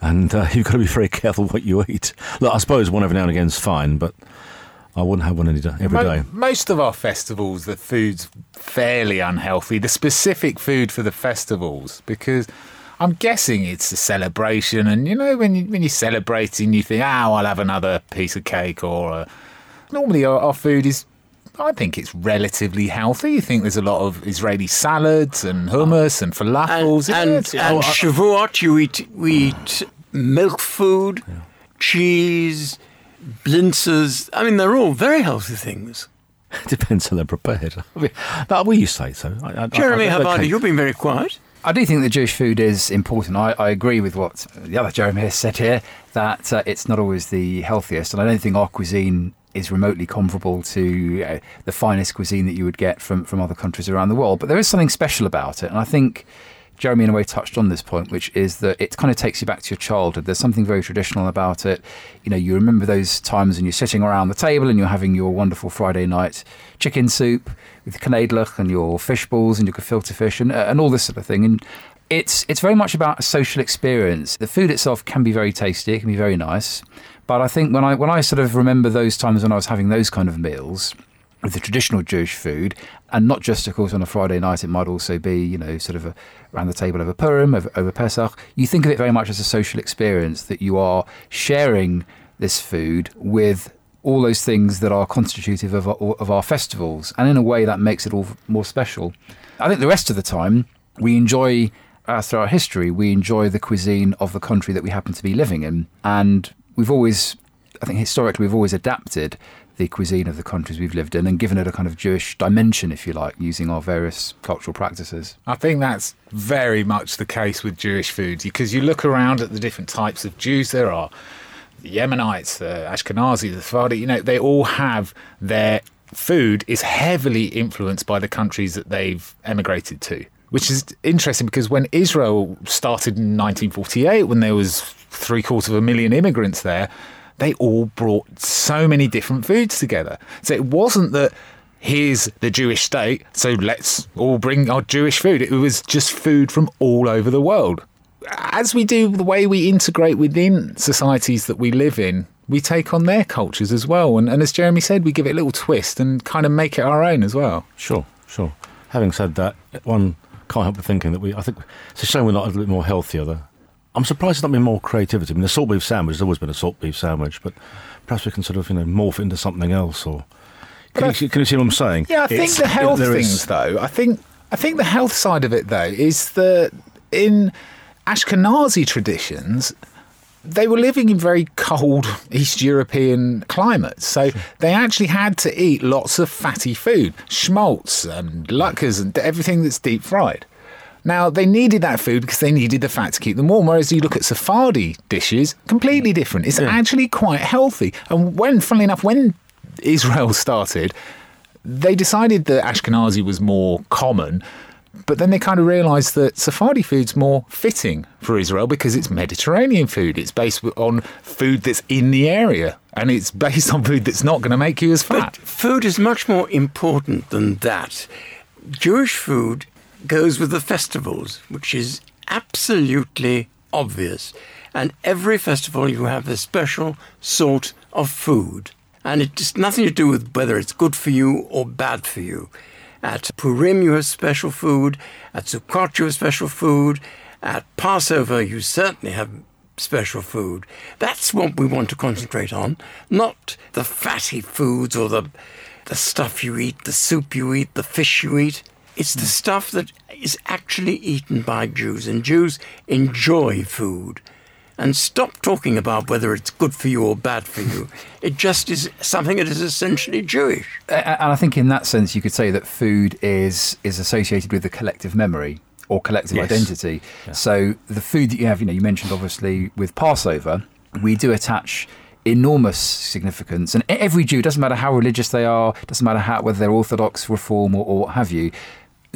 And uh, you've got to be very careful what you eat. Look, I suppose one every now and again is fine, but I wouldn't have one any day, every Mo- day. Most of our festivals, the food's fairly unhealthy. The specific food for the festivals, because I'm guessing it's a celebration, and you know when you, when you're celebrating, you think, "Oh, I'll have another piece of cake." Or uh, normally our, our food is, I think it's relatively healthy. You think there's a lot of Israeli salads and hummus and falafels. And, Yeah, and, and oh, I- Shavuot, you eat, we eat milk food, cheese, blintzes. I mean, they're all very healthy things. Depends how they're prepared. I mean, that, well, you say so. I, I, Jeremy I, I, Havardi, okay. you've been very quiet. I do think that Jewish food is important. I, I agree with what the other Jeremy has said here, that uh, it's not always the healthiest. And I don't think our cuisine is remotely comparable to uh, the finest cuisine that you would get from, from other countries around the world. But there is something special about it. And I think Jeremy, in a way, touched on this point, which is that it kind of takes you back to your childhood. There's something very traditional about it. You know, you remember those times when you're sitting around the table and you're having your wonderful Friday night chicken soup with knedlich and your fish balls and your gefilte fish and, and all this sort of thing. And it's it's very much about a social experience. The food itself can be very tasty, it can be very nice. But I think when I when I sort of remember those times when I was having those kind of meals, with the traditional Jewish food, and not just, of course, on a Friday night. It might also be, you know, sort of a, around the table over Purim, over, over Pesach. You think of it very much as a social experience that you are sharing this food with all those things that are constitutive of our, of our festivals, and in a way that makes it all more special. I think the rest of the time we enjoy. Uh, our history, we enjoy the cuisine of the country that we happen to be living in, and we've always, I think, historically, we've always adapted the cuisine of the countries we've lived in and given it a kind of Jewish dimension, if you like, using our various cultural practices. I think that's very much the case with Jewish food because you look around at the different types of Jews there are. The Yemenites, the Ashkenazi, the Sephardi, you know, they all have their food is heavily influenced by the countries that they've emigrated to, which is interesting because when Israel started in 1948, when there was three quarters of a million immigrants there, they all brought so many different foods together. So it wasn't that here's the Jewish state, so let's all bring our Jewish food. It was just food from all over the world. As we do the way we integrate within societies that we live in, we take on their cultures as well. And, and as Jeremy said, we give it a little twist and kind of make it our own as well. Sure, sure. Having said that, one can't help but thinking that we, I think it's a shame we're not a little bit more healthier though. I'm surprised there's not been more creativity. I mean, the salt beef sandwich has always been a salt beef sandwich, but perhaps we can sort of, you know, morph it into something else or. Can, you, can you see what I'm saying? Yeah, I think It's- the health there things, is- though. I think I think the health side of it, though, is that in Ashkenazi traditions, they were living in very cold East European climates, so they actually had to eat lots of fatty food, schmaltz and luckers and everything that's deep fried. Now they needed that food because they needed the fat to keep them warm. Whereas you look at Sephardi dishes, completely mm. different. It's actually quite healthy. And when, funnily enough, when Israel started, they decided that Ashkenazi was more common, but then they kind of realised that Sephardi food's more fitting for Israel because it's Mediterranean food. It's based on food that's in the area, and it's based on food that's not going to make you as fat. But Food is much more important than that. Jewish food goes with the festivals, which is absolutely obvious. And every festival you have a special sort of food. And it's nothing to do with whether it's good for you or bad for you. At Purim, you have special food. At Sukkot, you have special food. At Passover, you certainly have special food. That's what we want to concentrate on, not the fatty foods or the the stuff you eat, the soup you eat, the fish you eat. It's the hmm. stuff that is actually eaten by Jews, and Jews enjoy food. And stop talking about whether it's good for you or bad for you. It just is something that is essentially Jewish. And I think in that sense, you could say that food is is associated with the collective memory or collective Yes. identity. So the food that you have, you know, you mentioned obviously with Passover, we do attach enormous significance, and every Jew doesn't matter how religious they are, doesn't matter how whether they're Orthodox, Reform, or, or what have you.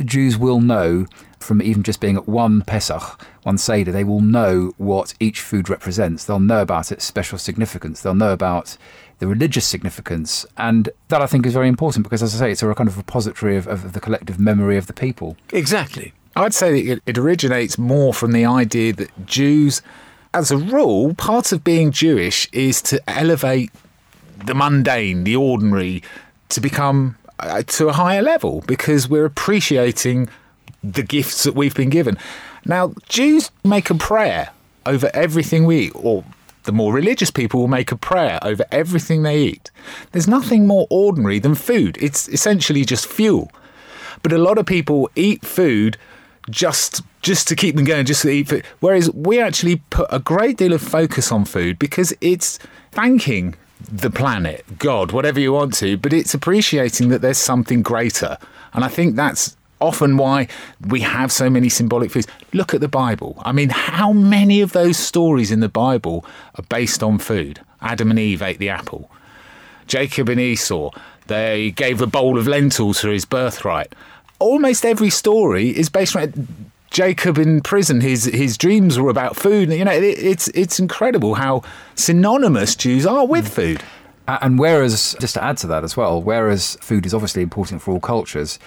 Jews will know from even just being at one Pesach, one Seder, they will know what each food represents. They'll know about its special significance. They'll know about the religious significance. And that I think is very important because, as I say, it's a kind of repository of, of the collective memory of the people. Exactly. I'd say it originates more from the idea that Jews, as a rule, part of being Jewish is to elevate the mundane, the ordinary, to become uh, to a higher level because we're appreciating the gifts that we've been given. Now, Jews make a prayer over everything we eat, or the more religious people will make a prayer over everything they eat. There's nothing more ordinary than food, it's essentially just fuel. But a lot of people eat food just just to keep them going, just to eat food. Whereas we actually put a great deal of focus on food because it's thanking the planet, God, whatever you want to, but it's appreciating that there's something greater. And I think that's often why we have so many symbolic foods. Look at the Bible. I mean, how many of those stories in the Bible are based on food? Adam and Eve ate the apple. Jacob and Esau, they gave a bowl of lentils for his birthright. Almost every story is based on Jacob in prison. His his dreams were about food. You know, it, it's it's incredible how synonymous Jews are with mm. food. And whereas, just to add to that as well, whereas food is obviously important for all cultures,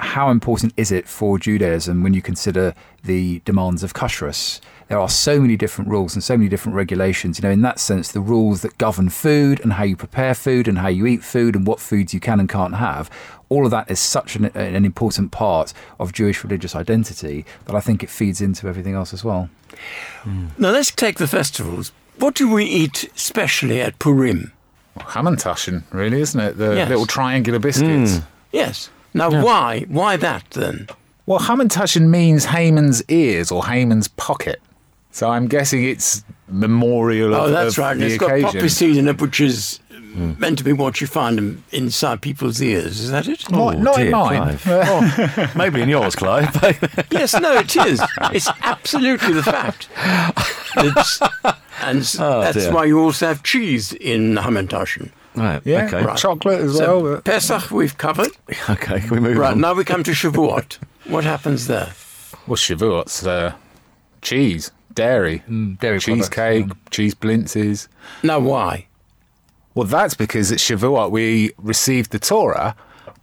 how important is it for Judaism when you consider the demands of kashrus? There are so many different rules and so many different regulations. You know, in that sense, the rules that govern food and how you prepare food and how you eat food and what foods you can and can't have, all of that is such an, an important part of Jewish religious identity that I think it feeds into everything else as well. Hmm. Now let's take the festivals. What do we eat specially at Purim? Hamantaschen, really, isn't it? The Yes. little triangular biscuits. Hmm. Yes. Now why? Why that then? Well, Hamantaschen means Haman's ears or Haman's pocket. So I'm guessing it's memorial of, oh, that's of right. and the It's got poppy seed in it, which is meant to be what you find in, inside people's ears. Is that it? Not- not in mine. Clive. Oh, maybe in yours, Clive. yes, no, it is. It's absolutely the fact. It's, and Oh, that's dear. why you also have cheese in Hamantaschen. Right. Yeah, Okay. Right. chocolate as So, well. Pesach we've covered. Okay. Can we move Right, on? now we come to Shavuot. what happens there? Well, Shavuot's uh, cheese, dairy, mm, dairy products, cheesecake, cheese blintzes. Now, why? Well, that's because at Shavuot we received the Torah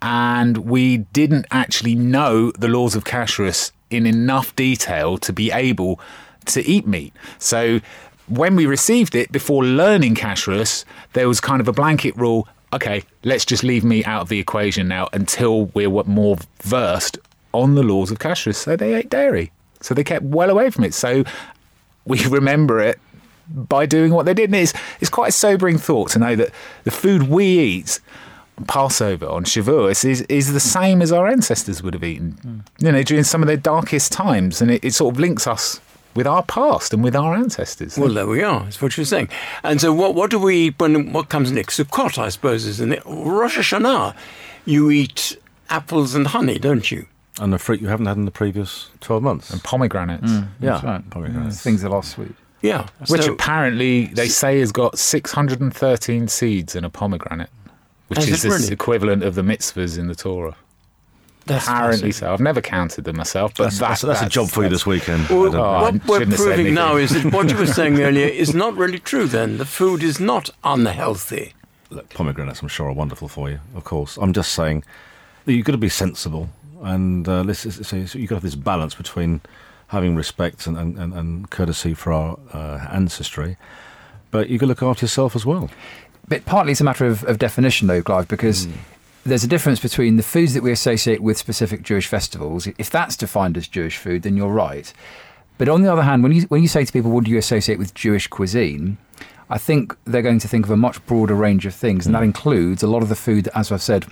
and we didn't actually know the laws of kashrus in enough detail to be able to eat meat. So when we received it, before learning kashrus, there was kind of a blanket rule. Okay, let's just leave meat out of the equation now until we're more versed on the laws of kashrus. So they ate dairy. So they kept well away from it. So we remember it by doing what they did. And it's, it's quite a sobering thought to know that the food we eat on Passover on Shavuos is, is the same as our ancestors would have eaten, you know, during some of their darkest times. And it, it sort of links us with our past and with our ancestors. Well, there we are. That's what you're saying. And so, what what do we eat when what comes next? Sukkot, I suppose, is in it. Rosh Hashanah, you eat apples and honey, don't you? And the fruit you haven't had in the previous 12 months. and pomegranates, mm. yeah. Right. Pomegranates. Things that are sweet. Yeah. which So- apparently they say has got 613 seeds in a pomegranate, which oh, Is is the really? equivalent of the mitzvahs in the Torah. That's Apparently fascinating. so. I've never counted them myself, but That's, that- that's, that's a job for you this weekend. Well, Adam. Oh, what we're shouldn't have said proving now is that what you were saying earlier is not really true. Then the food is not unhealthy. Look, pomegranates, I'm sure, are wonderful for you, of course. I'm just saying that you've got to be sensible, and uh, this is, so you've got to have this balance between having respect and, and, and, courtesy for our uh, ancestry, but you've got to look after yourself as well. But partly it's a matter of, of definition, though, Clive, because there's a difference between the foods that we associate with specific Jewish festivals. If that's defined as Jewish food, then you're right. But on the other hand, when you when you say to people, "What do you associate with Jewish cuisine?" I think they're going to think of a much broader range of things, and that includes a lot of the food that, as I've said,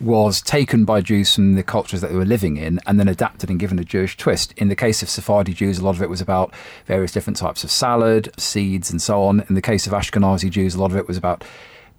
was taken by Jews from the cultures that they were living in and then adapted and given a Jewish twist. In the case of Sephardi Jews, a lot of it was about various different types of salad, seeds, and so on. In the case of Ashkenazi Jews, a lot of it was about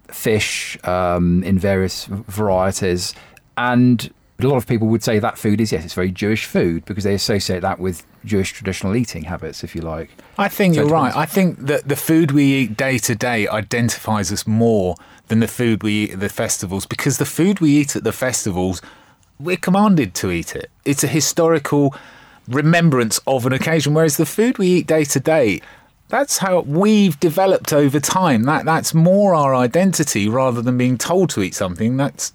fish um, in various varieties. And a lot of people would say that food is, yes, it's very Jewish food because they associate that with Jewish traditional eating habits, if you like. I think So you're right. I think that the food we eat day to day identifies us more than the food we eat at the festivals because the food we eat at the festivals, we're commanded to eat it. It's a historical remembrance of an occasion, whereas the food we eat day to day, that's how we've developed over time. That that's more our identity rather than being told to eat something. That's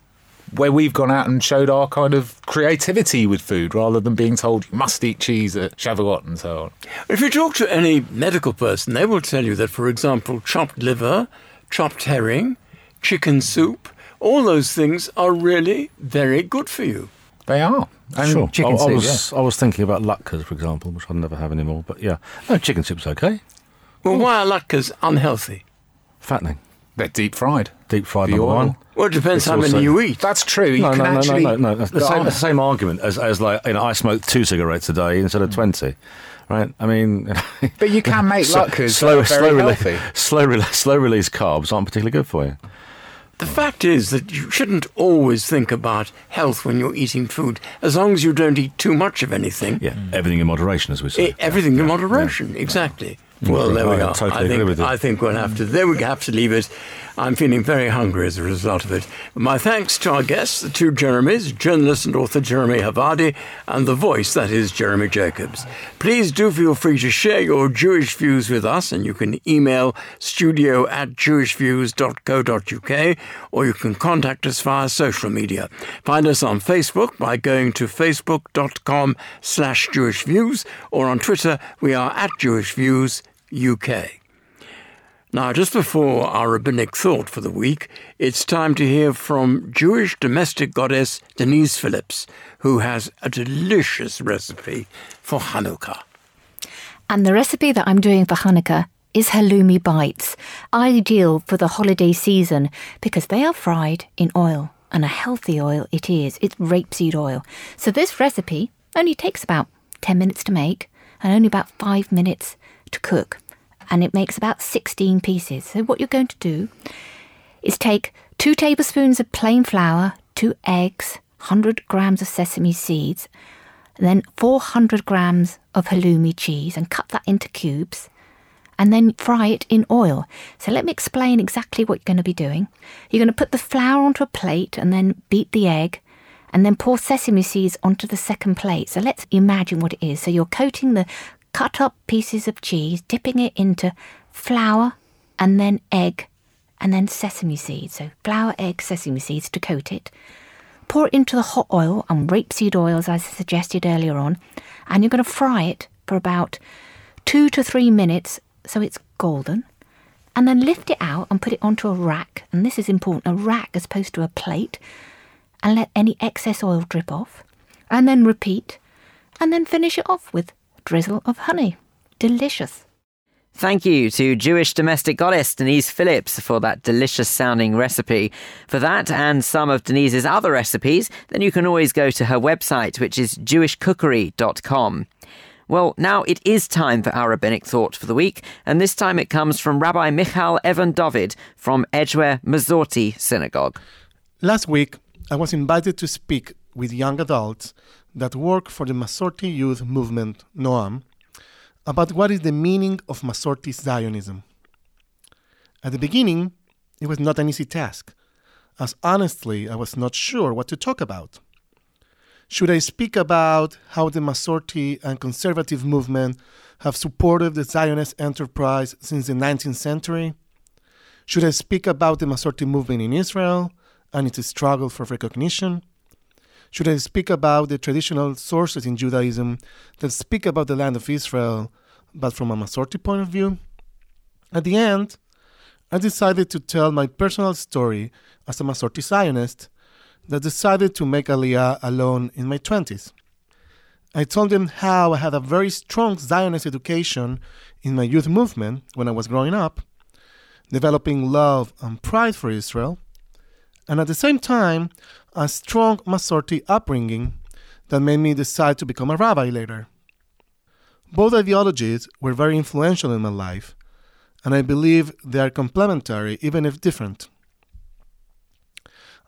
where we've gone out and showed our kind of creativity with food rather than being told you must eat cheese at Shavuot and so on. If you talk to any medical person, they will tell you that, for example, chopped liver, chopped herring, chicken soup, all those things are really very good for you. They are. And sure. chicken I, I soup, was I was thinking about latkes, for example, which I'll never have anymore. But yeah, no, chicken soup's okay. Well, why are latkes unhealthy? Fattening, They're deep fried. deep fried The number oil. one. Well, it depends It's how many also- you eat. That's true. You no, can no, no, actually. no, no, no. That's the same, the same argument as, as like you know, I smoke two cigarettes a day instead of mm. twenty. Right? I mean, But you can make slow, latkes slow, very slow, rele- healthy. slow, rele- slow release carbs aren't particularly good for you. The fact is that you shouldn't always think about health when you're eating food, as long as you don't eat too much of anything. Yeah, everything in moderation, as we say. E- everything in moderation, exactly. Well, there we I are. totally I think, agree with you. I think we'll have to. There we have to leave it. I'm feeling very hungry as a result of it. My thanks to our guests, the two Jeremys, journalist and author Jeremy Havardi, and the voice that is Jeremy Jacobs. Please do feel free to share your Jewish views with us, and you can email studio at jewishviews.co.uk, or you can contact us via social media. Find us on Facebook by going to facebook.com slash jewishviews, or on Twitter, we are at jewishviews UK. Now, just before our rabbinic thought for the week, it's time to hear from Jewish domestic goddess Denise Phillips, who has a delicious recipe for Hanukkah. And the recipe that I'm doing for Hanukkah is halloumi bites, ideal for the holiday season because they are fried in oil, and a healthy oil it is. It's rapeseed oil. So this recipe only takes about 10 minutes to make and only about 5 minutes to cook. And it makes about 16 pieces. So what you're going to do is take 2 tablespoons of plain flour, 2 eggs, 100 grams of sesame seeds, then 400 grams of halloumi cheese and cut that into cubes. and then fry it in oil. So let me explain exactly what you're going to be doing. You're going to put the flour onto a plate and then beat the egg and then pour sesame seeds onto the second plate. So let's imagine what it is. So you're coating the cut up pieces of cheese, dipping it into flour and then egg and then sesame seeds. So flour, egg, sesame seeds to coat it. Pour it into the hot oil and rapeseed oil, as I suggested earlier on, and you're going to fry it for about two to three minutes so it's golden. And then lift it out and put it onto a rack. And this is important a rack as opposed to a plate. And let any excess oil drip off. And then repeat. And then finish it off with drizzle of honey. Delicious. Thank you to Jewish domestic goddess Denise Phillips for that delicious sounding recipe. For that and some of Denise's other recipes, then you can always go to her website, which is jewishcookery.com. Well, now it is time for our rabbinic thought for the week, and this time it comes from Rabbi Michal Evan David from Edgware Masorti Synagogue. Last week, I was invited to speak with young adults that work for the Masorti Youth Movement, Noam, about what is the meaning of Masorti Zionism. At the beginning, it was not an easy task, as honestly, I was not sure what to talk about. Should I speak about how the Masorti and conservative movement have supported the Zionist enterprise since the 19th century? Should I speak about the Masorti movement in Israel and its struggle for recognition? Should I speak about the traditional sources in Judaism that speak about the land of Israel, but from a Masorti point of view? At the end, I decided to tell my personal story as a Masorti Zionist that decided to make Aliyah alone in my 20s. I told them how I had a very strong Zionist education in my youth movement when I was growing up, developing love and pride for Israel, and at the same time, a strong Masorti upbringing that made me decide to become a rabbi later. Both ideologies were very influential in my life, and I believe they are complementary even if different.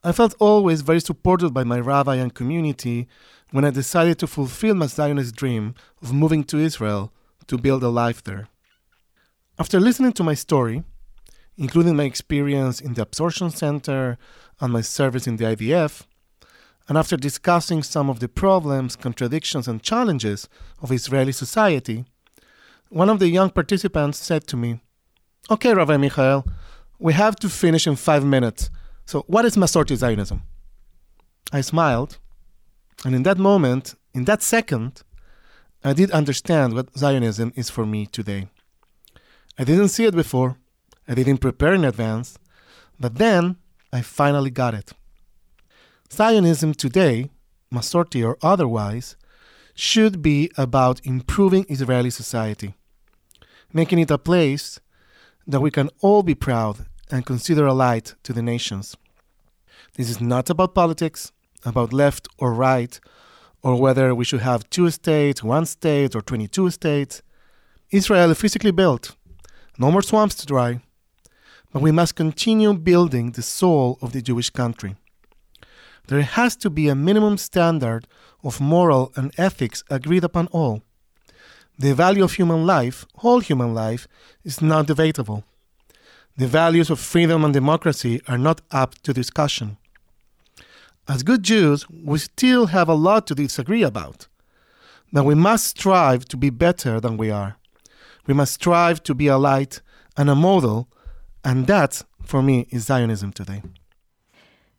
I felt always very supported by my rabbi and community when I decided to fulfill my Zionist dream of moving to Israel to build a life there. After listening to my story, including my experience in the absorption center and my service in the IDF, and after discussing some of the problems, contradictions, and challenges of Israeli society, one of the young participants said to me, Okay, Rabbi Michael, we have to finish in five minutes. So, what is Masorti Zionism? I smiled, and in that moment, in that second, I did understand what Zionism is for me today. I didn't see it before, I didn't prepare in advance, but then I finally got it. Zionism today, Masorti or otherwise, should be about improving Israeli society, making it a place that we can all be proud and consider a light to the nations. This is not about politics, about left or right, or whether we should have two states, one state, or 22 states. Israel is physically built, no more swamps to dry, but we must continue building the soul of the Jewish country. There has to be a minimum standard of moral and ethics agreed upon all. The value of human life, all human life, is not debatable the values of freedom and democracy are not up to discussion. As good Jews, we still have a lot to disagree about, but we must strive to be better than we are. We must strive to be a light and a model, and that, for me, is Zionism today.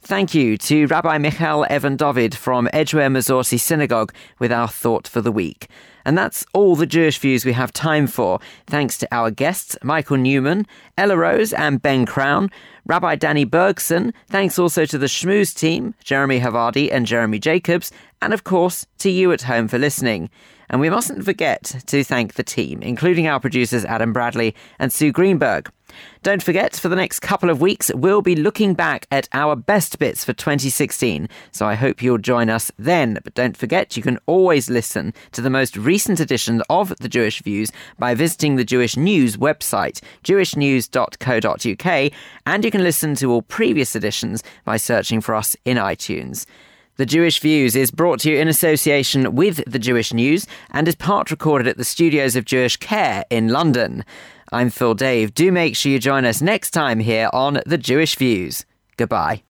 Thank you to Rabbi Michal Evan David from Edgware Masorti Synagogue with our thought for the week. And that's all the Jewish views we have time for. Thanks to our guests, Michael Newman, Ella Rose, and Ben Crown, Rabbi Danny Bergson. Thanks also to the Schmooze team, Jeremy Havardi and Jeremy Jacobs, and of course to you at home for listening. And we mustn't forget to thank the team, including our producers Adam Bradley and Sue Greenberg. Don't forget, for the next couple of weeks, we'll be looking back at our best bits for 2016. So I hope you'll join us then. But don't forget, you can always listen to the most recent edition of The Jewish Views by visiting the Jewish News website, jewishnews.co.uk, and you can listen to all previous editions by searching for us in iTunes. The Jewish Views is brought to you in association with the Jewish News and is part recorded at the studios of Jewish Care in London. I'm Phil Dave. Do make sure you join us next time here on The Jewish Views. Goodbye.